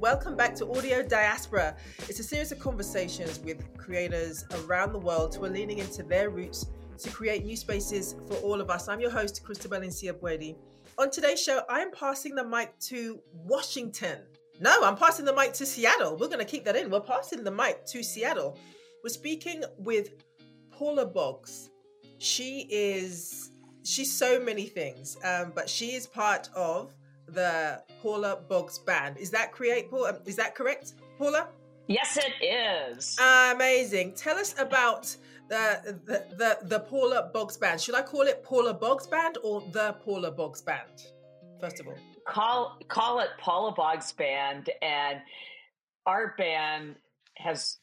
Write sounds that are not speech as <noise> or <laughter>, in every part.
Welcome back to Audio Diaspora. It's a series of conversations with creators around the world who are leaning into their roots to create new spaces for all of us. I'm your host, Christabel Nsiabwedi. On today's show, I am passing the mic to Washington. No, I'm passing the mic to Seattle. We're going to keep that in. We're passing the mic to Seattle. We're speaking with Paula Boggs. She is, she's so many things, um, but she is part of the Paula Boggs Band. Is that create Paula? Um, is that correct, Paula? Yes, it is. Amazing. Tell us about the, the the the Paula Boggs Band. Should I call it Paula Boggs Band or the Paula Boggs Band? First of all, call call it Paula Boggs Band, and our band has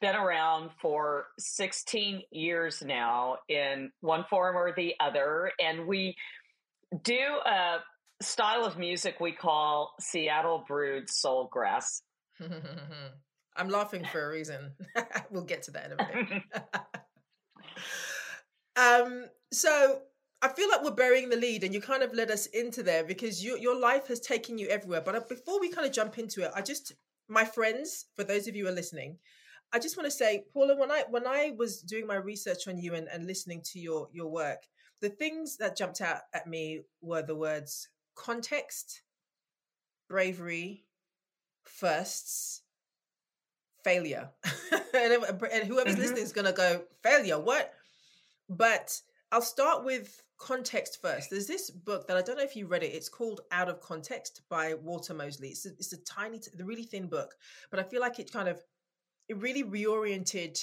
been around for 16 years now in one form or the other, and we do a style of music we call Seattle brewed soulgrass. <laughs> I'm laughing for a reason. <laughs> we'll get to that in a minute. <laughs> um, so I feel like we're burying the lead, and you kind of led us into there because you, your life has taken you everywhere. But uh, before we kind of jump into it, I just, my friends, for those of you who are listening, I just want to say, Paula, when I when I was doing my research on you and, and listening to your your work, the things that jumped out at me were the words context, bravery, firsts, failure. <laughs> and, and, whoever's mm-hmm. listening is going to go, failure, what? But I'll start with context first. There's this book that I don't know if you read it. It's called Out of Context by Walter Mosley. It's a, it's a tiny, the really thin book, but I feel like it kind of, it really reoriented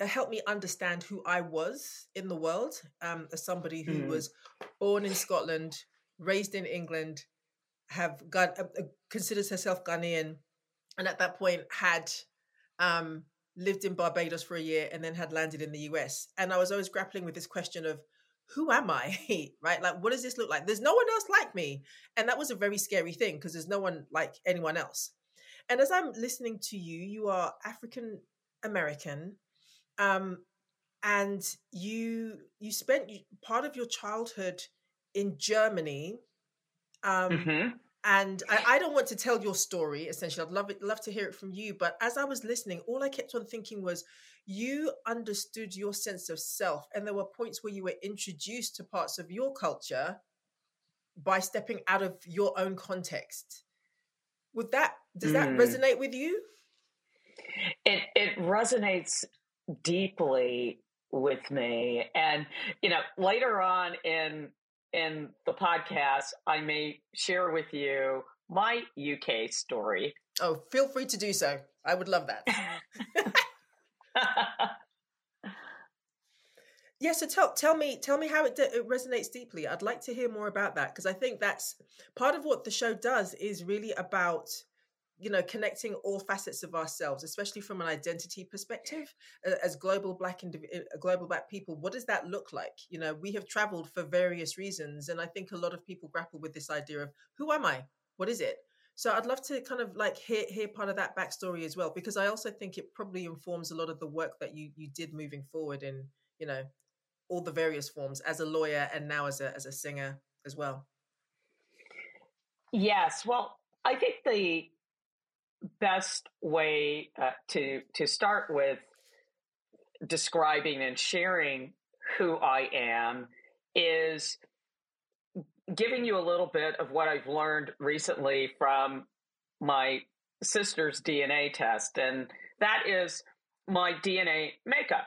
it helped me understand who I was in the world um, as somebody who mm. was born in Scotland, raised in England, have got uh, uh, considers herself Ghanaian, and at that point had um, lived in Barbados for a year and then had landed in the US. And I was always grappling with this question of who am I? <laughs> right? Like, what does this look like? There's no one else like me. And that was a very scary thing because there's no one like anyone else. And as I'm listening to you, you are African American. Um, and you you spent part of your childhood in Germany. Um, mm-hmm. And I, I, don't want to tell your story. Essentially, I'd love it, love to hear it from you. But as I was listening, all I kept on thinking was, you understood your sense of self, and there were points where you were introduced to parts of your culture by stepping out of your own context. Would that does mm. that resonate with you? It it resonates deeply with me, and you know, later on in in the podcast, I may share with you my UK story. Oh, feel free to do so. I would love that. <laughs> yeah, so tell tell me tell me how it, it resonates deeply. I'd like to hear more about that because I think that's part of what the show does is really about you know connecting all facets of ourselves especially from an identity perspective as global black indiv- uh, global black people what does that look like? You know we have traveled for various reasons and i think a lot of people grapple with this idea of who am i? What is it? So i'd love to kind of like hear hear part of that backstory as well because i also think it probably informs a lot of the work that you you did moving forward in you know all the various forms as a lawyer and now as a as a singer as well. Yes. Well i think the best way uh, to to start with describing and sharing who I am is giving you a little bit of what I've learned recently from my sister's DNA test, and that is my DNA makeup,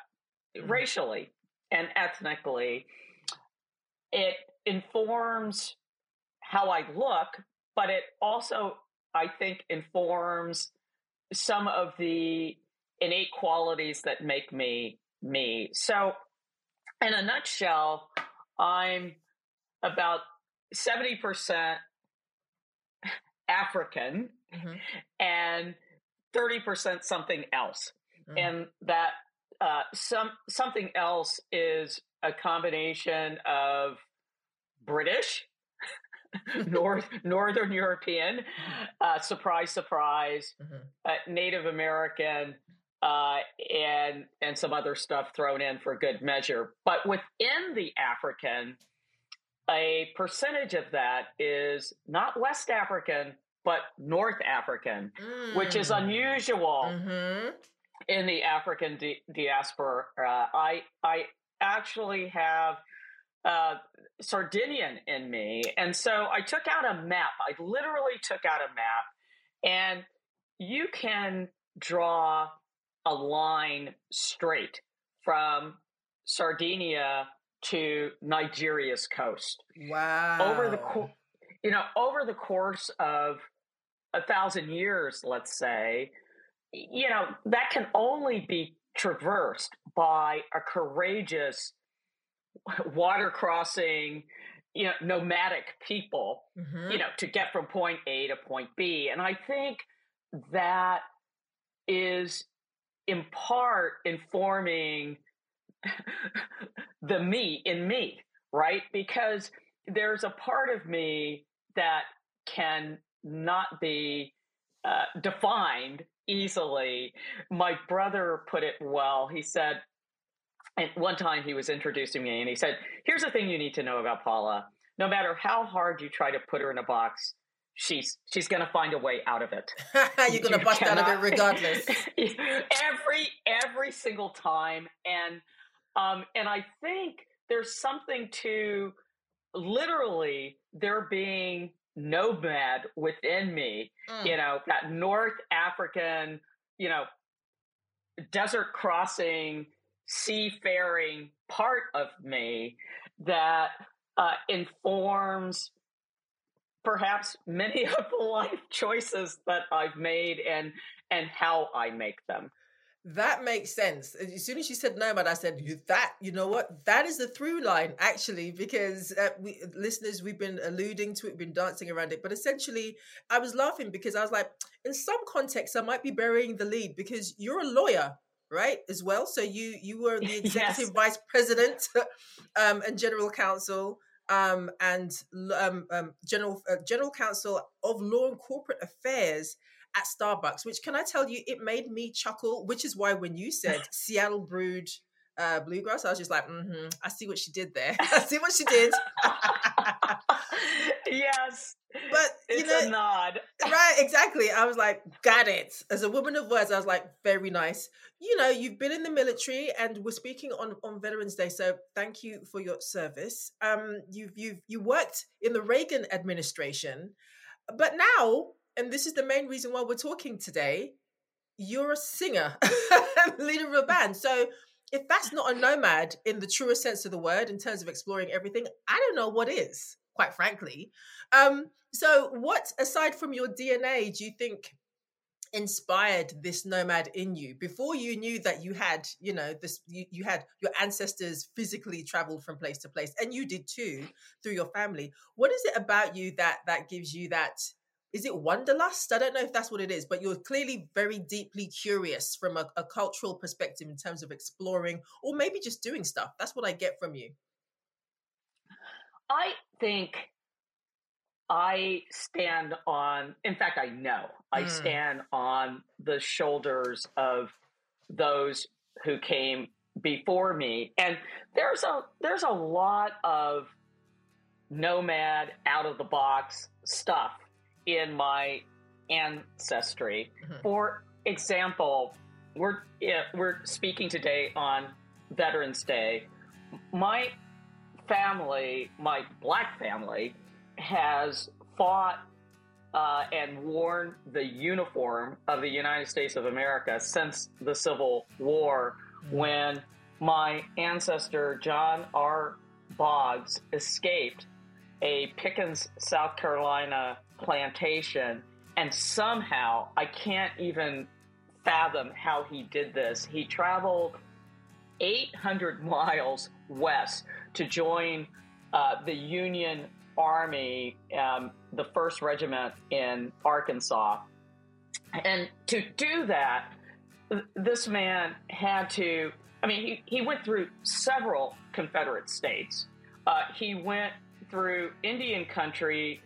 mm-hmm. racially and ethnically. It informs how I look, but it also I think informs some of the innate qualities that make me me. So, in a nutshell, I'm about 70% African mm-hmm. and 30% something else. Mm-hmm. And that uh, some something else is a combination of British <laughs> North Northern European, uh, surprise, surprise, mm-hmm. uh, Native American, uh, and and some other stuff thrown in for good measure. But within the African, a percentage of that is not West African, but North African, mm. which is mm. unusual mm-hmm. in the African di- diaspora. Uh, I I actually have uh, Sardinian in me, and so I took out a map. I literally took out a map, and you can draw a line straight from Sardinia to Nigeria's coast. Wow! Over the co- you know over the course of a thousand years, let's say, you know that can only be traversed by a courageous <laughs> water crossing you know nomadic people mm-hmm. you know to get from point a to point b and i think that is in part informing <laughs> the me in me, right? Because there's a part of me that can not be uh, defined easily. My brother put it well. He said, and one time he was introducing me and he said, Here's the thing you need to know about Paula. No matter how hard you try to put her in a box, she's she's gonna find a way out of it. <laughs> You're gonna you bust cannot, out of it regardless. <laughs> every every single time. And um, and I think there's something to literally there being nomad within me, mm. you know, that North African, you know, desert crossing, seafaring part of me that uh, informs perhaps many <laughs> of the life choices that I've made and and how I make them. That makes sense. As soon as you said nomad, I said that. You know what? That is the through line, actually, because uh, we listeners we've been alluding to it, been dancing around it. But essentially, I was laughing because I was like, in some context, I might be burying the lead because you're a lawyer, right? As well. So you you were the <laughs> executive yes. vice president <laughs> um, and general counsel um, and um, um, general uh, general counsel of law and corporate affairs at Starbucks, which can I tell you, it made me chuckle, which is why when you said <laughs> Seattle brewed uh, bluegrass, I was just like, mm-hmm, I see what she did there. I see what she did. <laughs> yes. But you it's know, a nod. right, exactly. I was like, got it. As a woman of words, I was like, very nice. You know, you've been in the military and we're speaking on, on Veterans Day. So thank you for your service. Um, you've you've you worked in the Reagan administration, but now and this is the main reason why we're talking today, you're a singer, <laughs> leader of a band. So if that's not a nomad in the truest sense of the word, in terms of exploring everything, I don't know what is, quite frankly. Um, so what, aside from your DNA, do you think inspired this nomad in you before you knew that you had you know this you, you had your ancestors physically traveled from place to place and you did too through your family what is it about you that that gives you that is it wanderlust? I don't know if that's what it is, but you're clearly very deeply curious from a, a, cultural perspective in terms of exploring or maybe just doing stuff. That's what I get from you. I think I stand on, in fact, I know I mm. stand on the shoulders of those who came before me. And there's a there's a lot of nomad out of the box stuff in my ancestry. Mm-hmm. For example, we're we're speaking today on Veterans Day. My family, my black family, has fought uh, and worn the uniform of the United States of America since the Civil War, mm-hmm. when my ancestor John R. Boggs escaped a Pickens, South Carolina plantation. And somehow, I can't even fathom how he did this. He traveled 800 miles west to join uh, the Union Army, um, the 1st Regiment in Arkansas. And to do that, this man had to, I mean, he, he went through several Confederate states. Uh, he went through Indian country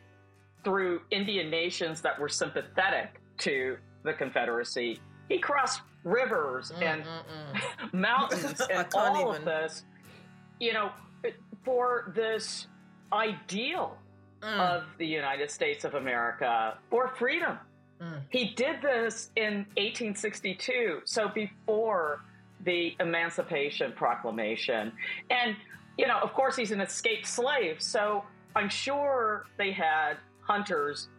through Indian nations that were sympathetic to the Confederacy. He crossed rivers mm, and mm, mm. <laughs> mountains <laughs> and all even. of this, you know, for this ideal mm. of the United States of America for freedom. Mm. He did this in 1862, so before the Emancipation Proclamation. And, you know, of course, he's an escaped slave, so I'm sure they had hunters,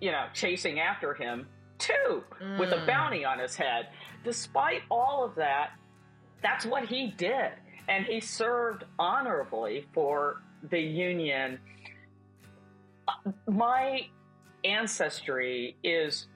you know, chasing after him too, mm. with a mm. bounty on his head. Despite all of that, that's what he did. And he served honorably for the Union. Uh, my ancestry is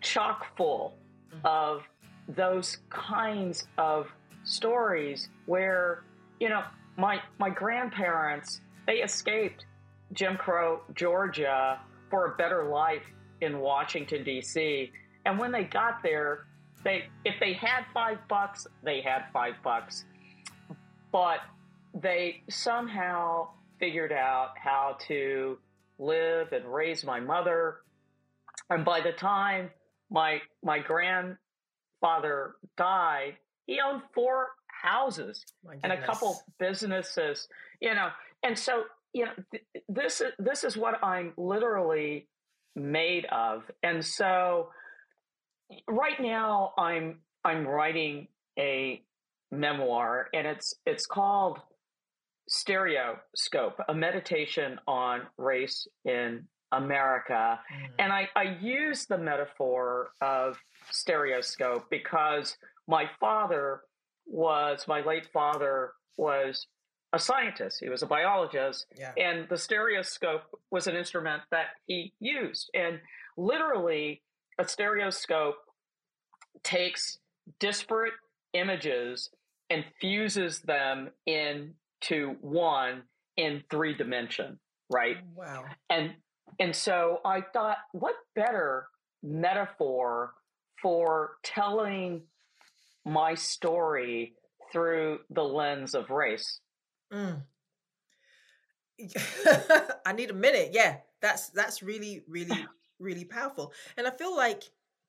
chock full mm-hmm. of those kinds of stories where, you know, my, my grandparents, they escaped Jim Crow, Georgia for a better life in Washington, D.C. And when they got there, they if they had five bucks, they had five bucks. But they somehow figured out how to live and raise my mother. And by the time my my grandfather died, he owned four houses and a couple businesses, you know. And so, you know, th- this is this is what I'm literally made of. And so right now I'm I'm writing a memoir and it's it's called Stereoscope, a meditation on race in America. Mm. And I, I use the metaphor of stereoscope because my father was, my late father was a scientist. He was a biologist. Yeah. And the stereoscope was an instrument that he used. And literally, a stereoscope takes disparate images and fuses them into one in three dimension, right? Wow. And and so I thought, what better metaphor for telling my story through the lens of race? Mm. <laughs> I need a minute. Yeah, that's that's really, really, <laughs> really powerful. And I feel like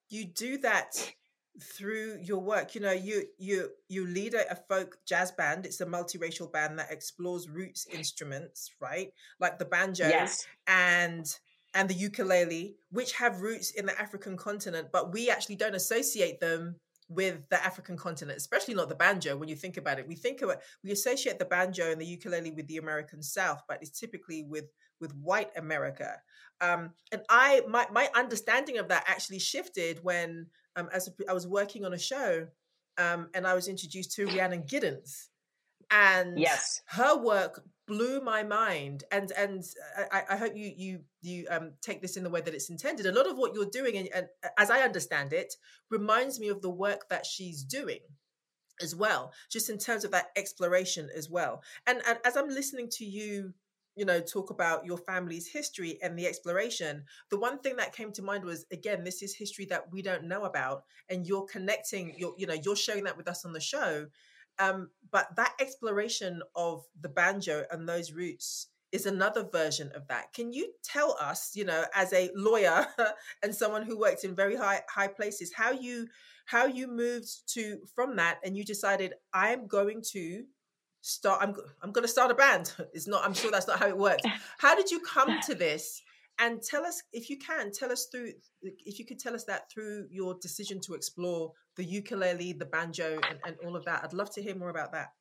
you do that through your work you know you you you lead a, folk jazz band it's a multiracial band that explores roots instruments right like the banjo yes. and and the ukulele which have roots in the african continent but we actually don't associate them with the african continent especially not the banjo when you think about it. We think about we associate the banjo and the ukulele with the american south but it's typically with with white america. Um and i my my understanding of that actually shifted when um, as a, I was working on a show, um, and I was introduced to Rhiannon Giddens, and yes, her work blew my mind. And and I, I hope you you you um, take this in the way that it's intended. A lot of what you're doing, and, and as I understand it, reminds me of the work that she's doing as well, just in terms of that exploration as well. And, and as I'm listening to you you know talk about your family's history and the exploration the one thing that came to mind was again this is history that we don't know about and you're connecting you're you know you're sharing that with us on the show um, but that exploration of the banjo and those roots is another version of that. Can you tell us you know as a lawyer <laughs> and someone who worked in very high high places how you how you moved to from that and you decided i'm going to start i'm i'm going to start a band. <laughs> It's not i'm sure that's not how it works. <laughs> How did you come to this? And tell us if you can tell us through if you could tell us that through your decision to explore the ukulele the banjo and, and all of that i'd love to hear more about that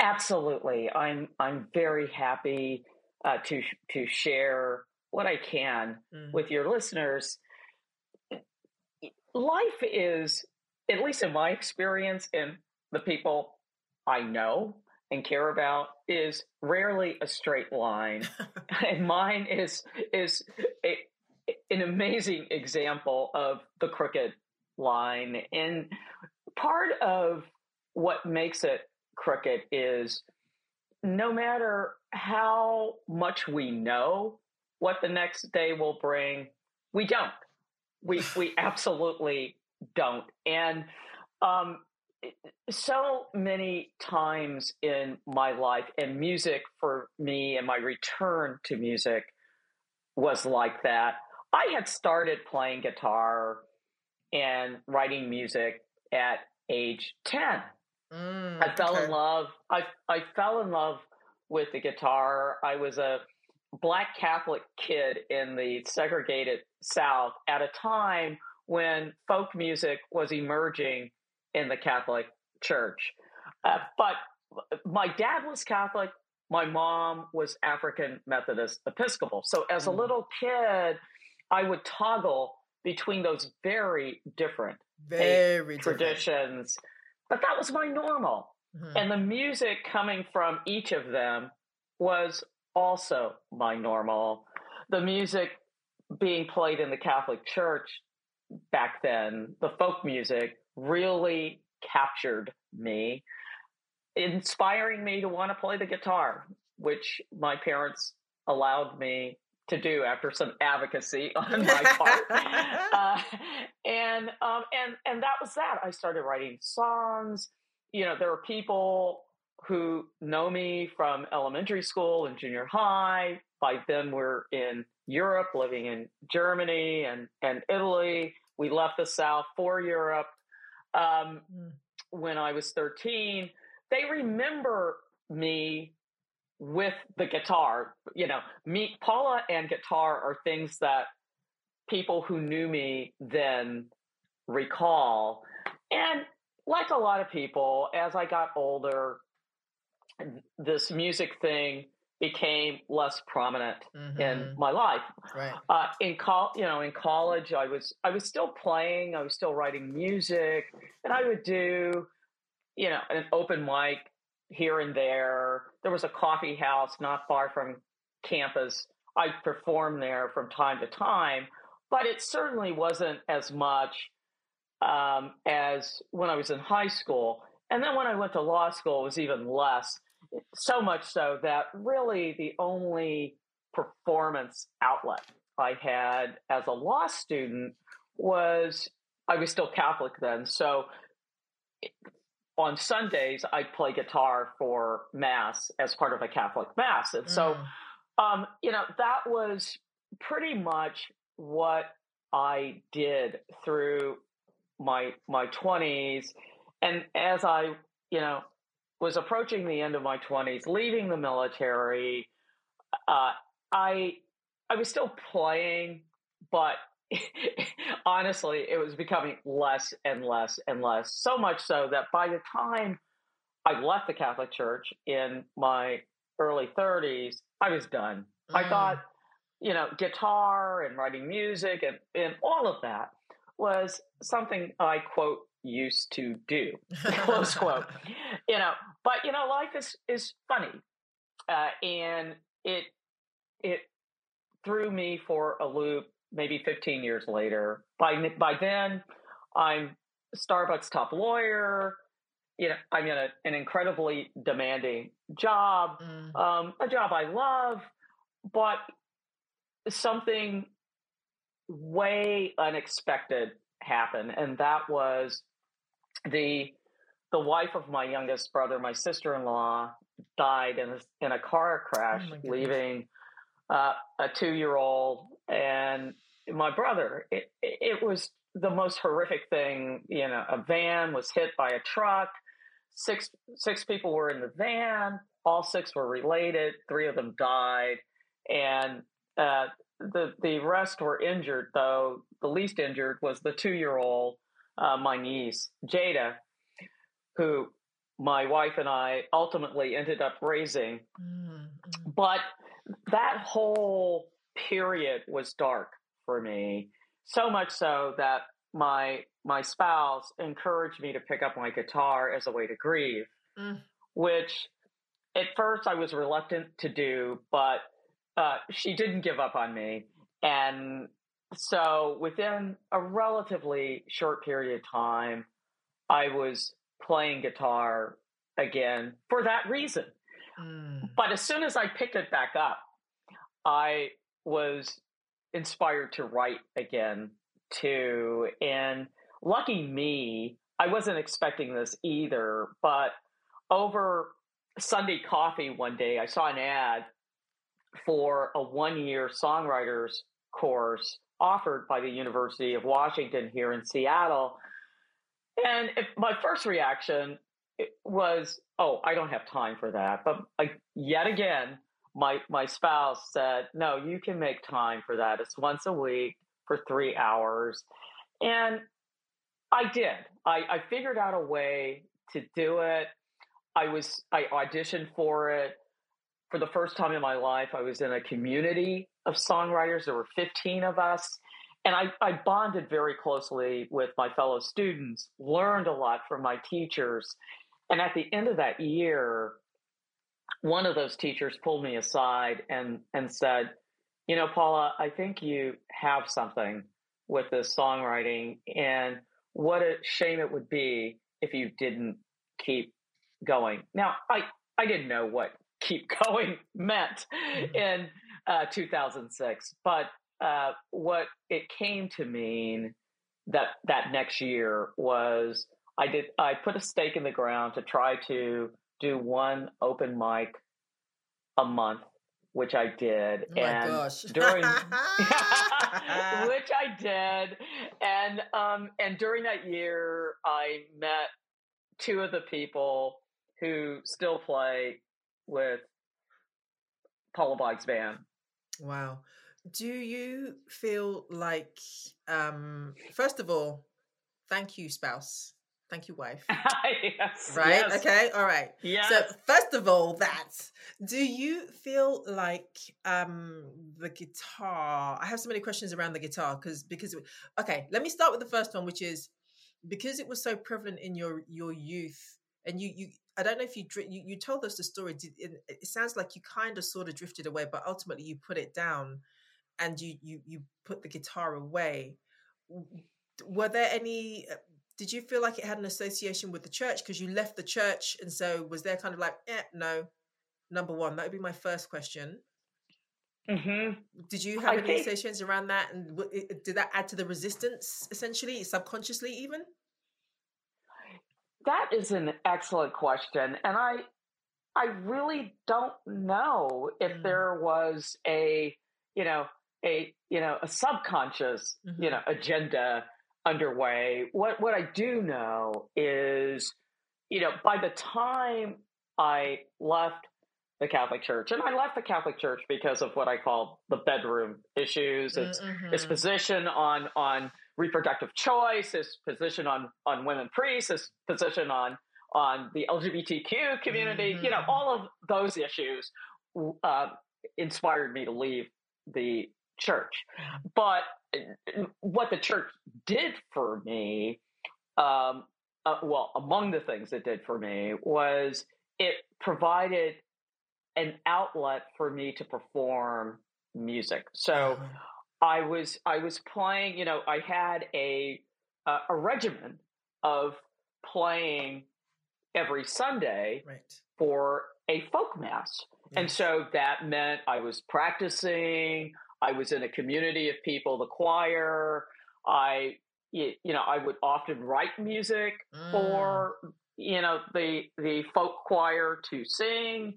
absolutely i'm i'm very happy uh, to to share what i can mm. with your listeners life is at least in my experience and the people I know and care about is rarely a straight line. <laughs> and mine is is a, an amazing example of the crooked line. And part of what makes it crooked is no matter how much we know what the next day will bring, we don't. We <laughs> we absolutely don't. And um, so many times in my life, and music for me and my return to music was like that. I had started playing guitar and writing music at age 10. Mm, I fell okay. in love. I, I fell in love with the guitar. I was a black Catholic kid in the segregated South at a time when folk music was emerging in the Catholic Church. Uh, but my dad was Catholic. My mom was African Methodist Episcopal. So as a mm. little kid, I would toggle between those very different very traditions. But that was my normal. Mm-hmm. And the music coming from each of them was also my normal. The music being played in the Catholic Church back then, the folk music really captured me, inspiring me to want to play the guitar, which my parents allowed me to do after some advocacy <laughs> on my <laughs> part. uh, and um, and and that was that. I started writing songs. You know, there are people who know me from elementary school and junior high. By then, we're in Europe, living in Germany and and Italy. We left the South for Europe. Um, mm. When I was 13, they remember me with the guitar. You know, me, Paula and guitar are things that people who knew me then recall. And like a lot of people, as I got older, this music thing became less prominent mm-hmm. in my life. Right. Uh, in col, you know, in college, I was I was still playing. I was still writing music, and I would do, you know, an open mic here and there. There was a coffee house not far from campus. I performed there from time to time, but it certainly wasn't as much um, as when I was in high school. And then when I went to law school, it was even less. So much so that really the only performance outlet I had as a law student was I was still Catholic then. So on Sundays, I play guitar for Mass as part of a Catholic Mass. And so, mm. um, you know, that was pretty much what I did through my my 20s. And as I, you know, was approaching the end of my 20s, leaving the military, uh, I I was still playing, but <laughs> honestly, it was becoming less and less and less. So much so that by the time I left the Catholic Church in my early 30s, I was done. Mm. I thought, you know, guitar and writing music and, and all of that was something I, quote, used to do, <laughs> close quote. <laughs> You know, but, you know, life is, is funny. Uh, and it, it threw me for a loop maybe 15 years later. By by then, I'm Starbucks top lawyer. You know, I'm in a, an incredibly demanding job, mm. um, a job I love, but something way unexpected happened, and that was the the wife of my youngest brother, my sister in law, died in a, in a car crash, oh leaving uh, a two year old and my brother. It, it was the most horrific thing. You know, a van was hit by a truck. Six six people were in the van. All six were related. Three of them died, and uh, the the rest were injured. Though the least injured was the two year old, uh, my niece Jada, who my wife and I ultimately ended up raising. Mm-hmm. But that whole period was dark for me. So much so that my my spouse encouraged me to pick up my guitar as a way to grieve, mm. which at first I was reluctant to do, but uh, she didn't give up on me. And so within a relatively short period of time, I was playing guitar again for that reason. Mm. But as soon as I picked it back up, I was inspired to write again too. And lucky me, I wasn't expecting this either, but over Sunday coffee one day, I saw an ad for a one year songwriters course offered by the University of Washington here in Seattle. And if, my first reaction was, oh, I don't have time for that. But yet again, my my spouse said, "No, you can make time for that. It's once a week for three hours," and I did. I, I figured out a way to do it. I was I auditioned for it for the first time in my life. I was in a community of songwriters. There were 15 of us. And I, I bonded very closely with my fellow students, learned a lot from my teachers. And at the end of that year, one of those teachers pulled me aside and, and said, You know, Paula, I think you have something with this songwriting. And what a shame it would be if you didn't keep going. Now, I, I didn't know what keep <laughs> going meant mm-hmm. in uh, 2006, but uh, what it came to mean that that next year was I did I put a stake in the ground to try to do one open mic a month, which I did, oh and <laughs> during <laughs> which I did, and um and during that year I met two of the people who still play with Paula Boggs band. Wow. Do you feel like, um, first of all, thank you, spouse. Thank you, wife. <laughs> yes. Right? Yes. Okay. All right. Yes. So, first of all, that do you feel like um the guitar? I have so many questions around the guitar because because okay, let me start with the first one, which is because it was so prevalent in your your youth, and you you I don't know if you you, you told us the story. It sounds like you kind of sort of drifted away, but ultimately you put it down, and you you you put the guitar away. Were there any? Did you feel like it had an association with the church because you left the church, and so was there kind of like, eh, no, number one? That would be my first question. Mm-hmm. Did you have I any think... associations around that, and did that add to the resistance essentially, subconsciously, even? That is an excellent question. And I I really don't know if mm. there was a, you know, a, you know, a subconscious, mm-hmm. you know, agenda underway. What what I do know is, you know, by the time I left the Catholic Church, and I left the Catholic Church because of what I call the bedroom issues. Its mm-hmm. its position on on reproductive choice, his position on on women priests, his position on on the LGBTQ community, mm-hmm. you know, mm-hmm. all of those issues uh, inspired me to leave the church. But what the church did for me, um, uh, well, among the things it did for me was it provided an outlet for me to perform music. So uh-huh. I was I was playing. You know, I had a uh, a regimen of playing every Sunday right. for a folk mass, yes. and so that meant I was practicing. I was in a community of people, the choir. I you know I would often write music mm. for you know the the folk choir to sing,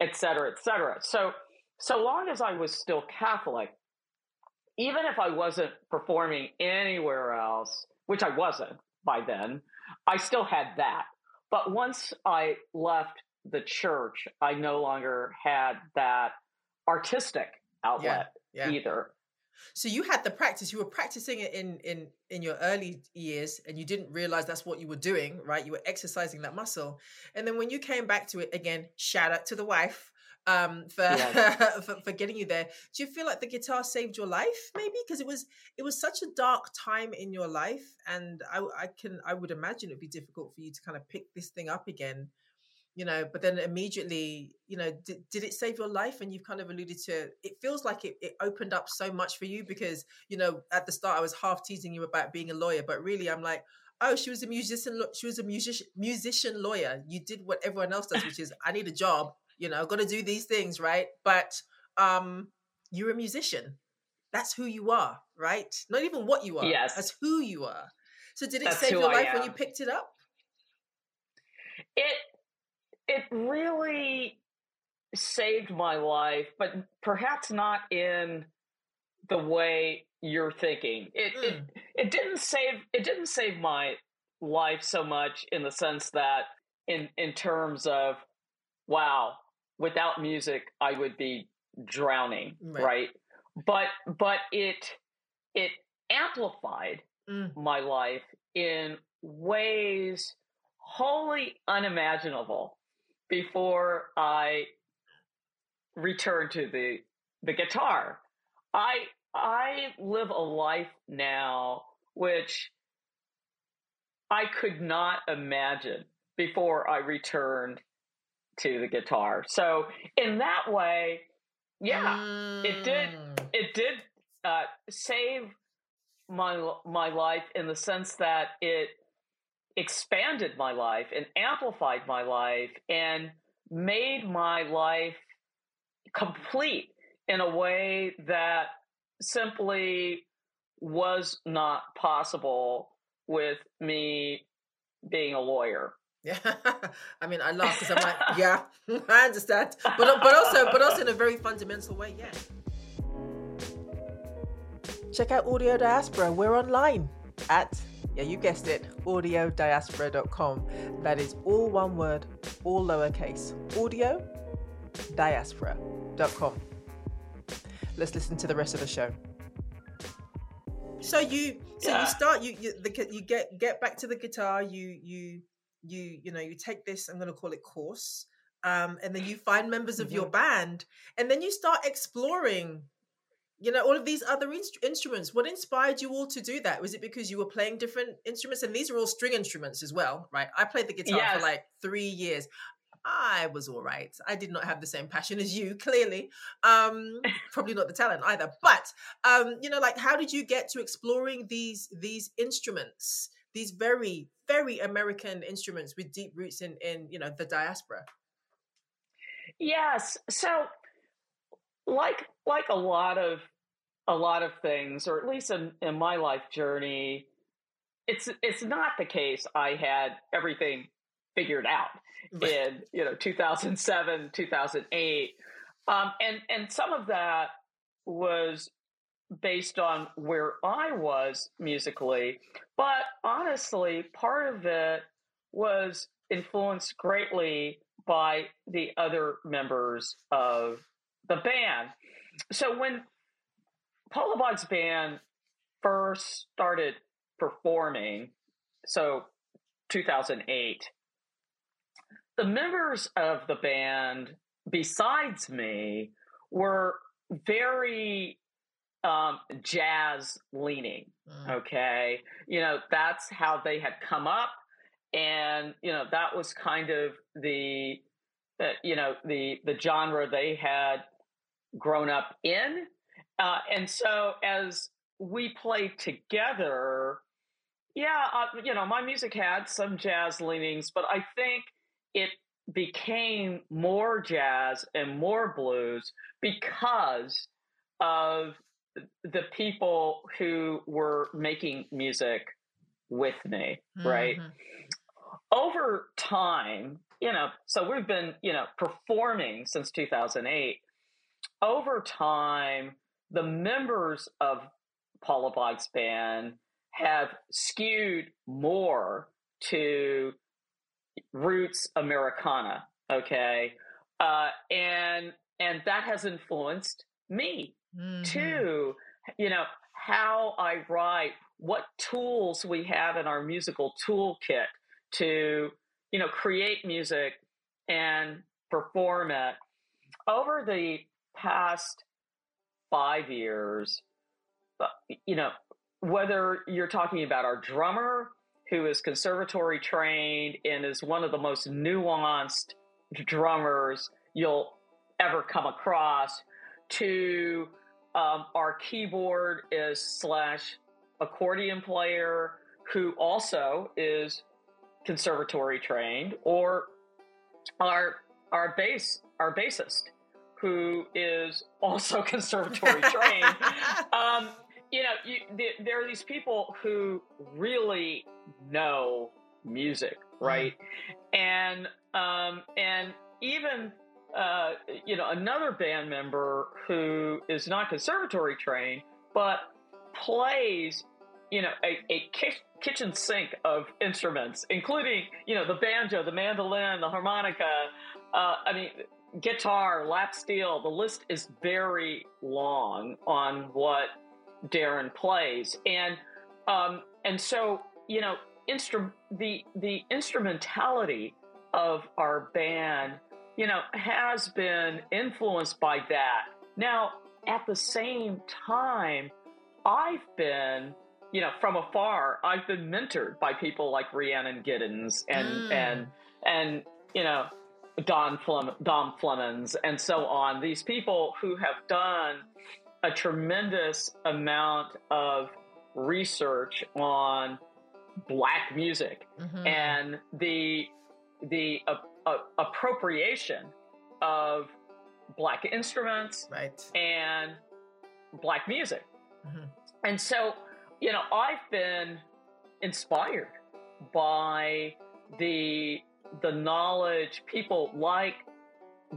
et cetera, et cetera. So so long as I was still Catholic, even if I wasn't performing anywhere else, which I wasn't by then, I still had that. But once I left the church, I no longer had that artistic outlet yeah, either. So you had the practice. You were practicing it in in in your early years, and you didn't realize that's what you were doing, right? You were exercising that muscle, and then when you came back to it again, shout out to the wife um for, yes. <laughs> for, for getting you there do you feel like the guitar saved your life maybe because it was it was such a dark time in your life and i i can i would imagine it would be difficult for you to kind of pick this thing up again you know but then immediately you know did, did it save your life and you've kind of alluded to it feels like it, it opened up so much for you because you know at the start i was half teasing you about being a lawyer but really i'm like oh she was a musician she was a musician musician lawyer you did what everyone else does which is i need a job you know, got to do these things, right? But um, you're a musician. That's who you are, right? Not even what you are. Yes. That's who you are. So did it That's save your life when you picked it up? It it really saved my life, but perhaps not in the way you're thinking. It mm. it it didn't save it didn't save my life so much in the sense that in in terms of wow without music I would be drowning, Right. right? But but it it amplified Mm. my life in ways wholly unimaginable before I returned to the the guitar. I I live a life now which I could not imagine before I returned to the guitar. So in that way, yeah, it did. Mm. it did uh, save my my life in the sense that it expanded my life and amplified my life and made my life complete in a way that simply was not possible with me being a lawyer. Yeah, <laughs> I mean, I laugh because I'm like, yeah, <laughs> I understand, but but also, but also in a very fundamental way, yeah. Check out Audio Diaspora. We're online at yeah, you guessed it, audiodiaspora.com. That is all one word, all lowercase. Audio diaspora.com. Let's listen to the rest of the show. So you, so Yeah. you start, you you, the, you get get back to the guitar. You you you you know you take this. I'm going to call it course, um, and then you find members of your band, and then you start exploring. You know all of these other inst- instruments. What inspired you all to do that? Was it because you were playing different instruments, and these are all string instruments as well, right? I played the guitar Yes. for like three years. I was all right. I did not have the same passion as you, clearly. Um, <laughs> probably not the talent either. But um, you know, like how did you get to exploring these these instruments, these very, very American instruments with deep roots in in, you know, the diaspora? Yes. So like like a lot of a lot of things, or at least in, in my life journey, it's it's not the case I had everything figured out in you know 2007 2008 um, and and some of that was based on where i was musically but honestly part of it was influenced greatly by the other members of the band. So when paula boggs band first started performing so 2008 the members of the band besides me were very um, jazz leaning Mm. okay? You know that's how they had come up and you know that was kind of the uh, you know the the genre they had grown up in uh, and so as we played together yeah uh, you know my music had some jazz leanings but i think it became more jazz and more blues because of the people who were making music with me right Mhm. over time, you know, so we've been, you know, performing since 2008. Over time, the members of Paula Boggs band have skewed more to roots Americana, okay? Uh, and and that has influenced me Mhm. too you know how i write what tools we have in our musical toolkit to you know create music and perform it over the past five years uh, you know whether you're talking about our drummer who is conservatory trained and is one of the most nuanced drummers you'll ever come across to um, our keyboard is slash accordion player who also is conservatory trained or our our bass our bassist who is also <laughs> conservatory <laughs> trained um, you know you, the, there are these people who really know music right and um, and even uh, you know, another band member who is not conservatory trained, but plays, you know, a, a ki- kitchen sink of instruments, including, you know, the banjo, the mandolin, the harmonica. Uh, I mean, guitar, lap steel. The list is very long on what Darren plays, and um, and so you know, instru- the the instrumentality of our band, you know, has been influenced by that. Now, at the same time, I've been you know, from afar, I've been mentored by people like Rhiannon Giddens and mm. and and you know, Don Flem- Dom Flemons and so on. These people who have done a tremendous amount of research on black music mm-hmm. and the the uh, uh, appropriation of black instruments right. and black music. Mm-hmm. And so you know, I've been inspired by the the knowledge people like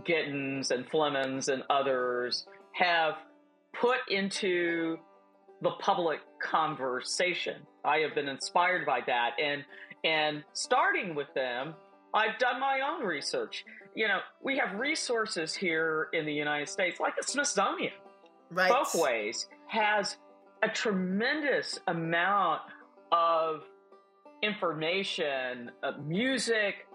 Giddens and Flemons and others have put into the public conversation. I have been inspired by that and and starting with them, I've done my own research. You know, we have resources here in the United States like the Smithsonian. Right. Folkways has a tremendous amount of information, uh, music,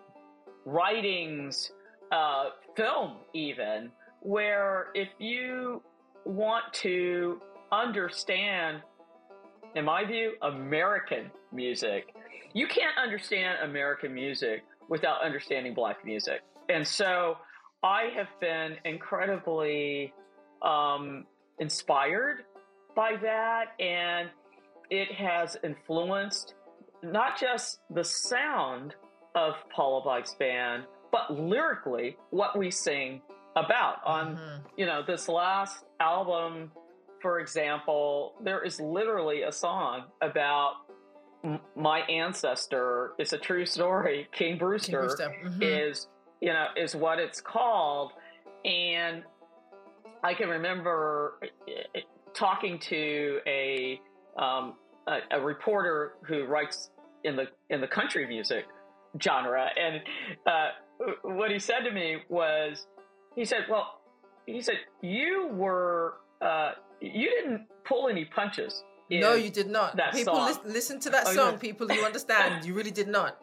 writings, uh, film, even, where if you want to understand, in my view, American music, you can't understand American music without understanding black music. And so I have been incredibly um, inspired by that, and it has influenced not just the sound of Paula Boggs band, but lyrically what we sing about. On mm-hmm. you know this last album, for example, there is literally a song about m- my ancestor. It's a true story. King Brewster, King Brewster. Mm-hmm. is you know is what it's called, and I can remember talking to a, um, a, a reporter who writes in the in the country music genre, and uh, what he said to me was, he said, "Well, he said you were uh, you didn't pull any punches." no, you did not. people li- listen to that oh, song. Yeah. People, you understand. you really did not.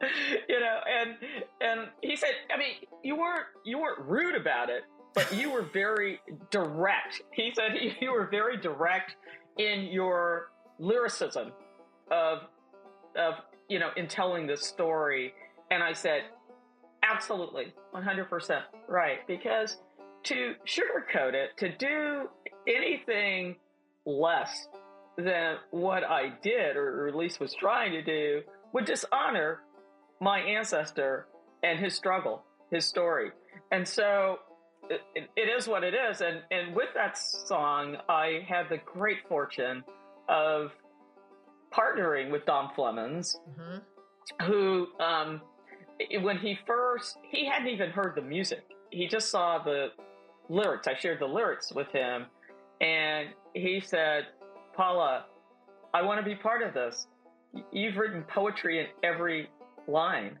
<laughs> you know, and and he said, I mean, you weren't you weren't rude about it, but you were very direct. He said <laughs> you were very direct in your lyricism of of you know in telling this story. And i said absolutely 100% right. Because to sugarcoat it to do anything less than what i did or at least was trying to do would dishonor my ancestor and his struggle his story. And so it, it is what it is. And, and with that song, I had the great fortune of partnering with Dom Flemons, mm-hmm. who, um, when he first, he hadn't even heard the music. He just saw the lyrics. I shared the lyrics with him, and he said, Paula, I want to be part of this. You've written poetry in every line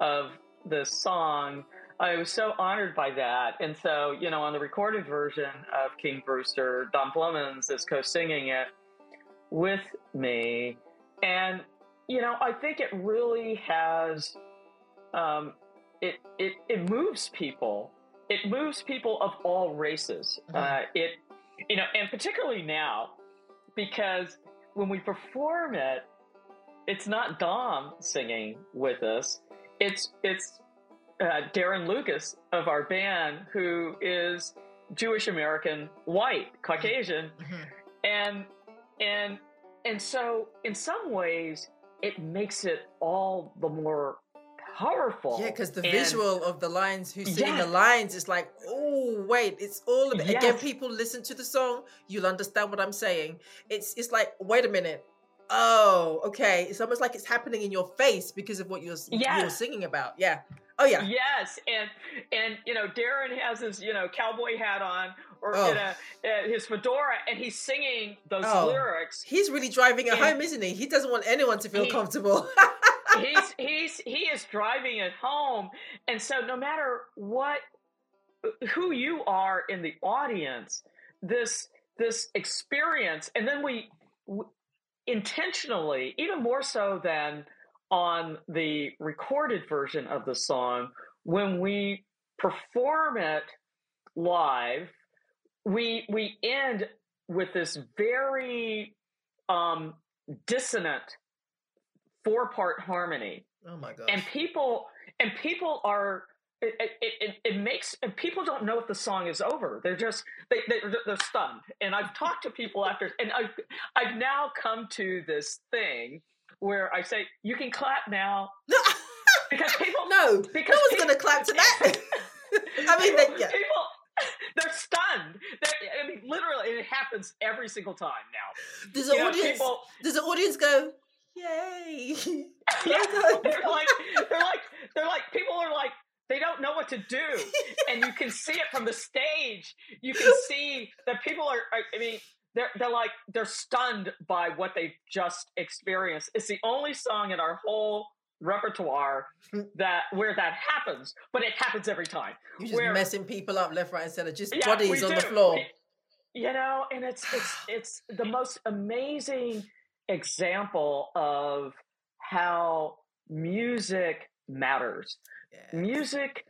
of this song. I was so honored by that. And so, you know, on the recorded version of King Brewster, Dom Flemons is co singing it with me. And, you know, I think it really has, um, it, it, it moves people. It moves people of all races. Mm-hmm. Uh, it, you know, and particularly now, because when we perform it, it's not Dom singing with us. It's, it's uh, Darren Lucas of our band, who is Jewish American, white, Caucasian, mm-hmm. and and and so in some ways it makes it all the more powerful. Yeah, because the and, visual of the lines, who's singing yeah. the lines, is like, oh wait, it's all of it. Yes. Again, people listen to the song, you'll understand what I'm saying. It's it's like, wait a minute. Oh, okay. It's almost like it's happening in your face because of what you're you're singing about. Yeah. Oh yeah. Yes, and and you know Darren has his you know cowboy hat on or oh. a, uh, his fedora, and he's singing those oh. lyrics. He's really driving it and home, isn't he? He doesn't want anyone to feel he, comfortable. <laughs> <laughs> he's he's he is driving it home, and so no matter what who you are in the audience, this this experience, and then we, we intentionally, even more so than on the recorded version of the song, when we perform it live, we we end with this very um, dissonant four part harmony. Oh my god! And people and people are it, it, it, it, makes and people don't know if the song is over. They're just they, they they're stunned. And I've talked to people after, and I've I've now come to this thing where I say you can clap now <laughs> because people no because no one's going to clap to <laughs> that. <laughs> I mean, they, yeah. people they're stunned. They're, I mean, literally, it happens every single time now. Does the you audience? Know, people, does the audience go? Yay! yeah, they're like, they're like, they're like, people are like, they don't know what to do, and you can see it from the stage. You can see that people are. I mean, they're they're like they're stunned by what they've just experienced. It's the only song in our whole repertoire <laughs> that where that happens, but it happens every time. You're just where, messing people up left, right, and center. Just yeah, bodies on do. the floor. You know, and it's it's <sighs> it's the most amazing example of how music matters. Yeah. Music,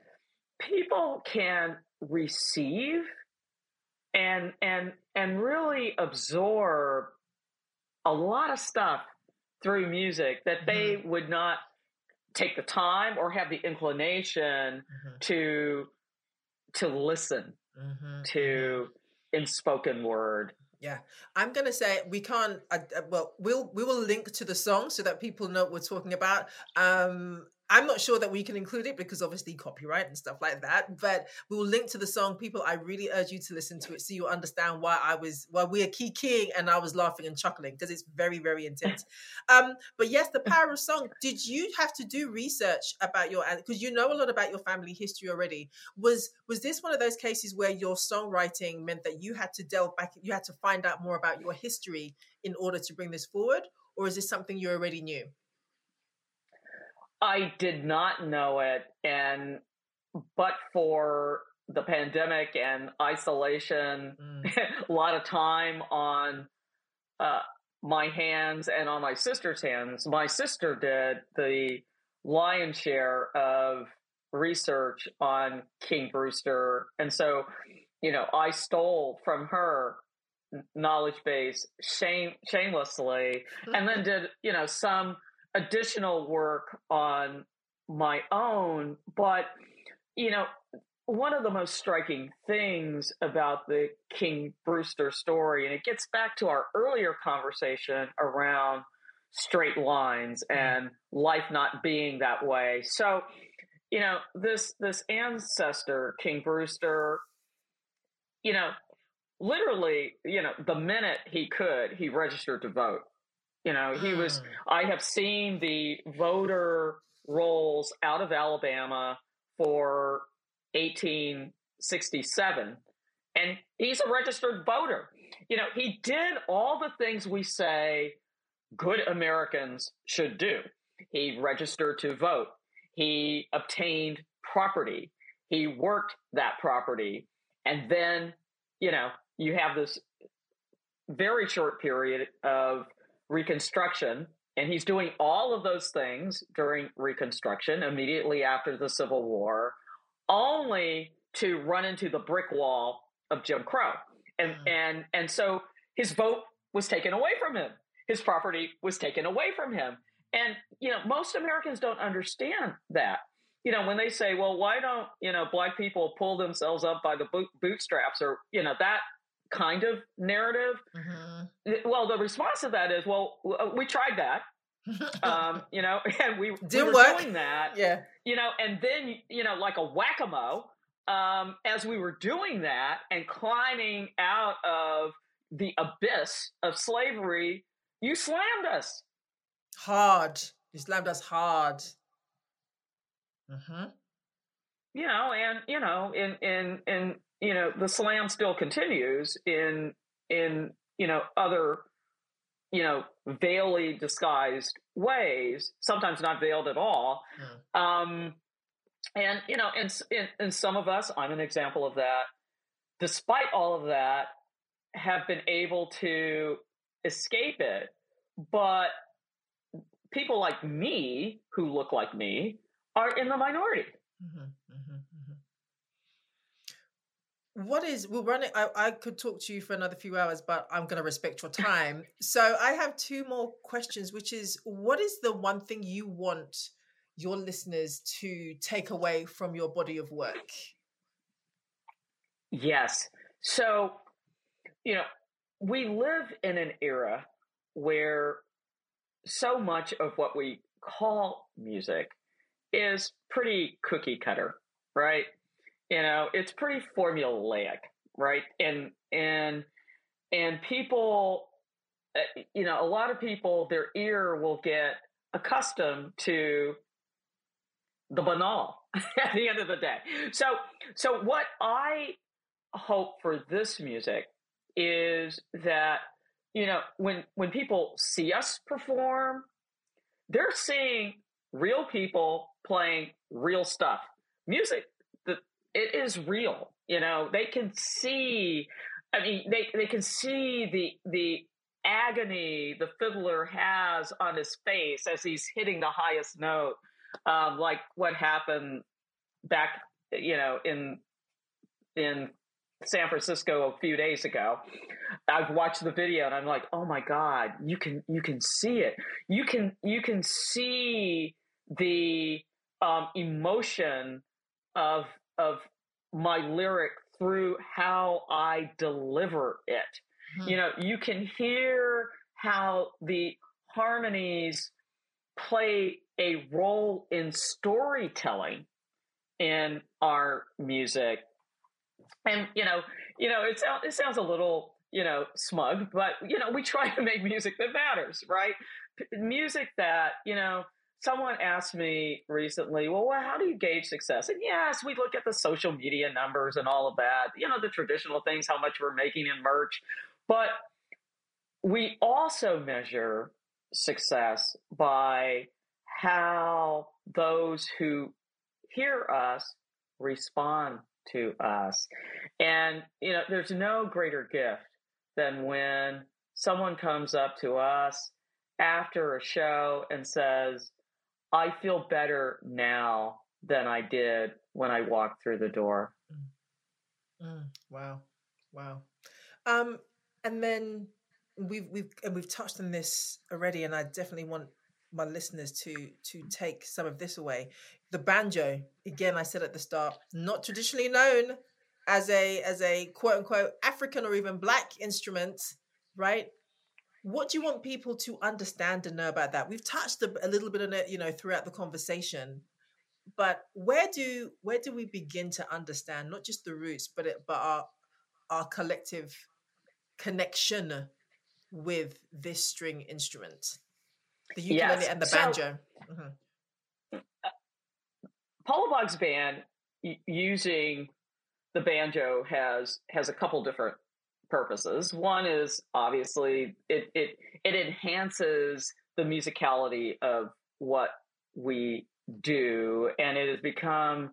people can receive and and and really absorb a lot of stuff through music that they mm-hmm. would not take the time or have the inclination mm-hmm. to to listen mm-hmm. to mm-hmm. in spoken word yeah, I'm gonna say we can't. Uh, well, we'll we will link to the song so that people know what we're talking about. Um, I'm not sure that we can include it because obviously copyright and stuff like that. But we will link to the song. People, I really urge you to listen to it so you understand why I was why we are keying and I was laughing and chuckling because it's very very intense. um, but yes, the <laughs> power of song. Did you have to do research about your because you know a lot about your family history already? Was was this one of those cases where your songwriting meant that you had to delve back, you had to find out more about your history in order to bring this forward, or is this something you already knew? I did not know it, and but for the pandemic and isolation, mm. <laughs> a lot of time on uh, my hands and on my sister's hands. My sister did the lion's share of research on King Brewster, and so you know I stole from her knowledge base shame shamelessly, and then <laughs> did you know some additional work on my own. But, you know, one of the most striking things about the King Brewster story, and it gets back to our earlier conversation around straight lines mm-hmm. and life not being that way. So, you know, this this ancestor, King Brewster, you know, literally, you know, the minute he could, he registered to vote. You know, he was, hmm. I have seen the voter rolls out of Alabama for 1867, and he's a registered voter. You know, he did all the things we say good Americans should do. He registered to vote, he obtained property, he worked that property, and then, you know, you have this very short period of Reconstruction, and he's doing all of those things during Reconstruction, immediately after the Civil War, only to run into the brick wall of Jim Crow. And mm. and and so his vote was taken away from him. His property was taken away from him. And you know, most Americans don't understand that. You know, when they say, "Well, why don't you know black people pull themselves up by the bootstraps?" or you know that kind of narrative. Mm-hmm. Well, the response to that is, well, uh, we tried that. <laughs> um, you know, <laughs> and we, we were work. doing that. Yeah. You know, and then, you know, like a whack a mole, um, as we were doing that and climbing out of the abyss of slavery, you slammed us. Hard. You slammed us hard. Mm-hmm. You know, and you know, in in in you know the slam still continues in in you know other you know veilly disguised ways sometimes not veiled at all mm. um and you know, and, and and some of us, I'm an example of that. Despite all of that, have been able to escape it, but people like me who look like me are in the minority. Mm-hmm. What is we're running? I, I could talk to you for another few hours, but I'm going to respect your <laughs> time. so I have two more questions, which is what is the one thing you want your listeners to take away from your body of work? Yes. So, you know, we live in an era where so much of what we call music is pretty cookie cutter, right? You know, it's pretty formulaic, right? And and and people, uh, you know, a lot of people, their ear will get accustomed to the banal <laughs> at the end of the day. So, so what I hope for this music is that you know when when people see us perform, they're seeing real people playing real stuff. Music, it is real. You know, they can see. I mean, they they can see the the agony the fiddler has on his face as he's hitting the highest note, um, like what happened back, you know, in in San Francisco a few days ago. I've watched the video and I'm like, oh my god, you can you can see it. You can you can see the um, emotion of of my lyric through how I deliver it. Mm-hmm. You know, you can hear how the harmonies play a role in storytelling in our music. And you know, you know, it, sounds it sounds a little, you know, smug, but you know, we try <laughs> to make music that matters, right? P- music that, you know, someone asked me recently, well, how do you gauge success? And yes, we look at the social media numbers and all of that, you know, the traditional things, how much we're making in merch. But we also measure success by how those who hear us respond to us. And, you know, there's no greater gift than when someone comes up to us after a show and says, I feel better now than I did when I walked through the door. Mm. Mm. Wow. Wow. Um, and then we've we've and we've touched on this already, and I definitely want my listeners to to take some of this away. The banjo, again, I said at the start, not traditionally known as a as a quote unquote African or even black instrument, right? What do you want people to understand and know about that we've touched a, a, little bit on it you know throughout the conversation but where do where do we begin to understand not just the roots but it but our our collective connection with this string instrument the ukulele yes. and the banjo so, mm-hmm. paula boggs band using the banjo has has a couple different purposes. One is obviously it it it enhances the musicality of what we do, and it has become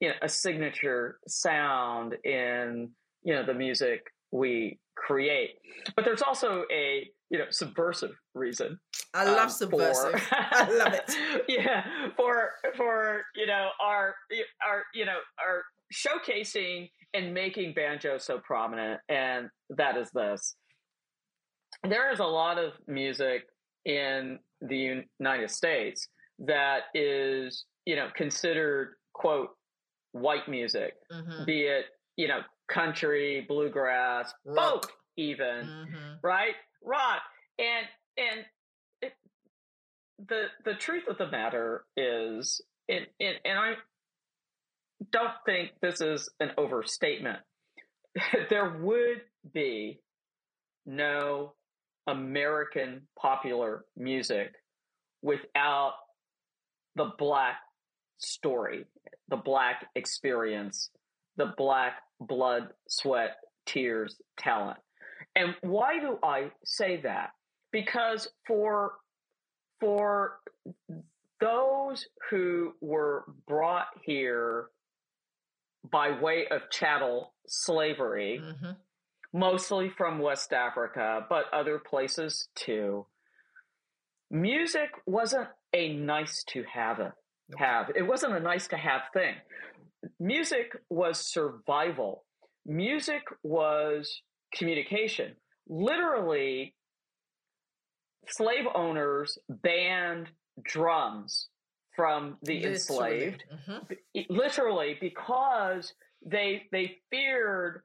you know a signature sound in you know the music we create. But there's also a you know subversive reason. I love um, subversive. For, I love it. <laughs> yeah, for for you know our our you know our showcasing and making banjo so prominent, and that is this. There is a lot of music in the United States that is, you know, considered quote white music, mm-hmm. be it, you know, country, bluegrass, rock. folk, even, mm-hmm. right? Rock. And and it, the the truth of the matter is, and, and, and I don't think this is an overstatement. <laughs> there would be no American popular music without the black story, the black experience, the black blood, sweat, tears, talent. And why do I say that? Because for for those who were brought here by way of chattel slavery, mm-hmm. mostly from West Africa, but other places too. Music wasn't a nice to have it. Have it wasn't a nice to have thing. Music was survival. Music was communication. Literally, slave owners banned drums from the literally. enslaved mm-hmm. literally because they they feared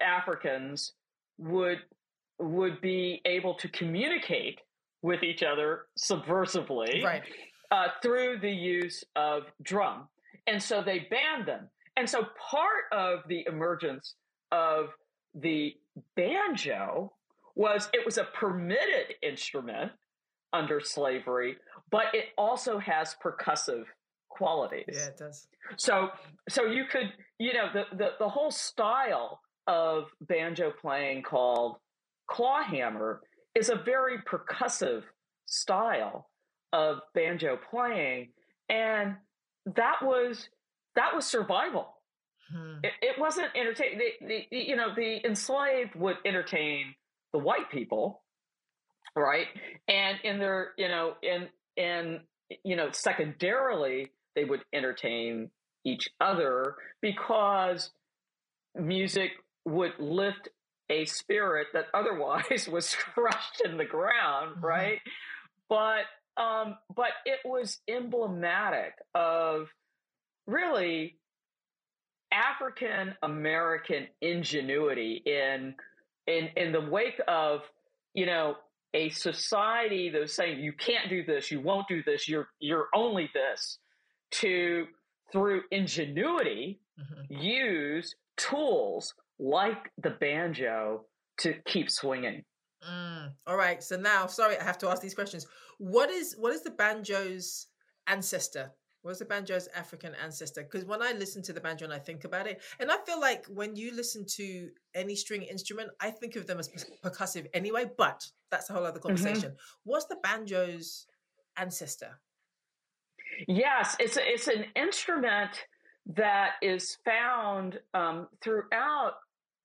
africans would would be able to communicate with each other subversively right. uh, through the use of drum and so they banned them and so part of the emergence of the banjo was it was a permitted instrument under slavery, but it also has percussive qualities. Yeah, it does. So so you could, you know, the the, the whole style of banjo playing called clawhammer is a very percussive style of banjo playing and that was that was survival hmm. it, it, wasn't entertaining the, the, you know the enslaved would entertain the white people, right? And in their, you know, in in you know, secondarily, they would entertain each other because music would lift a spirit that otherwise <laughs> was crushed in the ground, mm-hmm. right? But um, but it was emblematic of really African American ingenuity in in in the wake of you know a society that was saying you can't do this, you won't do this, you're you're only this, to through ingenuity mm-hmm. use tools like the banjo to keep swinging. Mm. All right. So now, sorry, I have to ask these questions. What is what is the banjo's ancestor? Was the banjo's African ancestor? Because when I listen to the banjo and I think about it, and I feel like when you listen to any string instrument, I think of them as percussive anyway, but that's a whole other mm-hmm. conversation. Mm-hmm. What's the banjo's ancestor? Yes, it's a, it's an instrument that is found um, throughout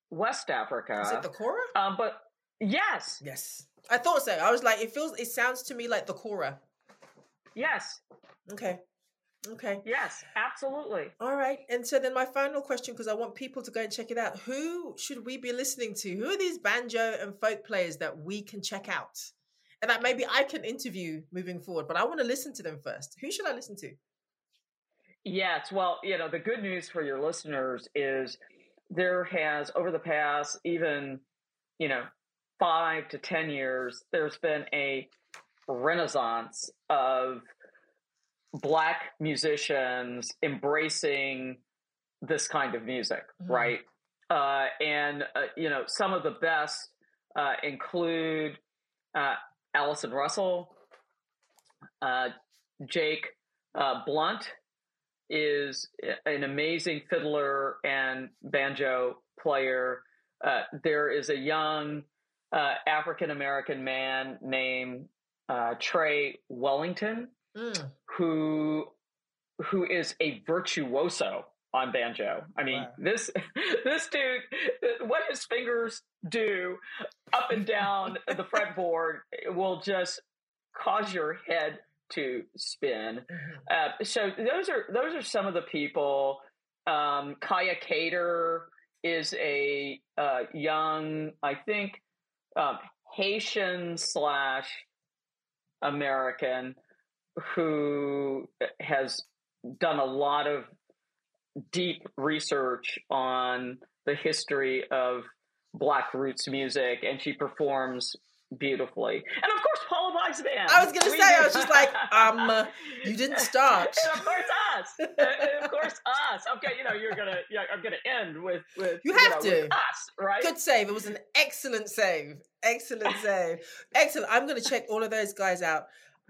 West Africa. Is it the kora? Um, but yes, yes, I thought so. I was like, it feels, it sounds to me like the kora. Yes. Okay. Okay. Yes, absolutely. All right. And so then my final question, because I want people to go and check it out. Who should we be listening to? Who are these banjo and folk players that we can check out? And that maybe I can interview moving forward, but I want to listen to them first. Who should I listen to? Yes. Well, you know, the good news for your listeners is there has, over the past even, you know, five to 10 years, there's been a renaissance of black musicians embracing this kind of music, mm-hmm. right? Uh, and uh, you know, some of the best uh, include uh, Allison Russell, uh, Jake uh, Blount is an amazing fiddler and banjo player. there is a young African American man named Tray Wellington mm. Who who is a virtuoso on banjo. I mean, wow. this <laughs> this dude, what his fingers do up and down the fretboard will just cause your head to spin. Mm-hmm. Uh, so those are those are some of the people. Um, Kaia Kater is a uh, young, I think, um, Haitian slash American who has done a lot of deep research on the history of black roots music and she performs beautifully. And of course, Paula Boggs band. I was going to say, do. I was just like, um, <laughs> you didn't start. and of course, us. and of course, us. Okay, you know, you're gonna. Yeah, I'm gonna end with with you have you know, to us, right? Good save. It was an excellent save. Excellent save. Excellent. I'm going to check all of those guys out.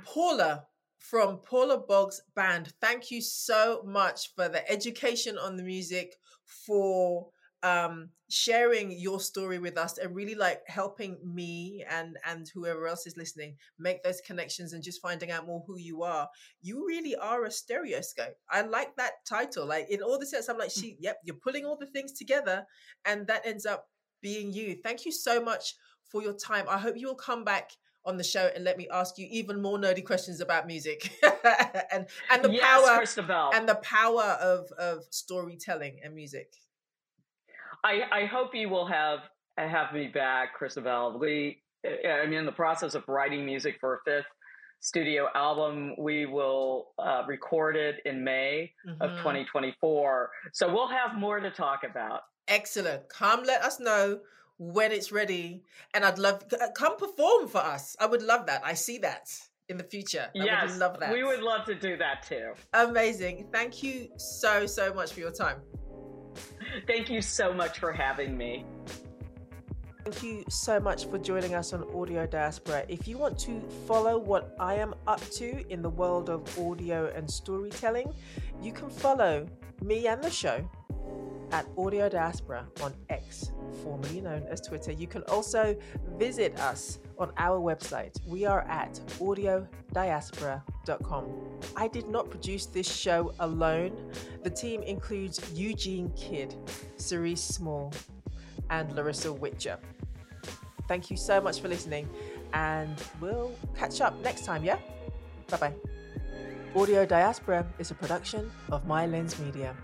Paula, from Paula Boggs Band. Thank you so much for the education on the music, for um, sharing your story with us and really like helping me and and whoever else is listening make those connections and just finding out more who you are. You really are a stereoscope. I like that title. Like in all the sense, I'm like, she, yep, you're pulling all the things together, and that ends up being you. Thank you so much for your time. I hope you will come back on the show and let me ask you even more nerdy questions about music <laughs> and and the yes, power Christabel. and the power of of storytelling and music. I, I hope you will have have me back, Christabel. We I'm in the process of writing music for a fifth studio album. We will uh, record it in May of Mhm. 2024. So we'll have more to talk about. Excellent. Come let us know when it's ready. And I'd love uh, come perform for us. I would love that. I see that in the future. I yes, would love that. we would love to do that too. Amazing. Thank you so, so much for your time. Thank you so much for having me. Thank you so much for joining us on Audio Diaspora. If you want to follow what I am up to in the world of audio and storytelling, you can follow me and the show at Audio Diaspora on X, formerly known as Twitter. You can also visit us on our website. We are at audiodiaspora.com. I did not produce this show alone. The team includes Eugene Kidd, Cerise Small, and Larissa Witcher. Thank you so much for listening, and we'll catch up next time, yeah? Bye bye. Audio Diaspora is a production of My Lens Media.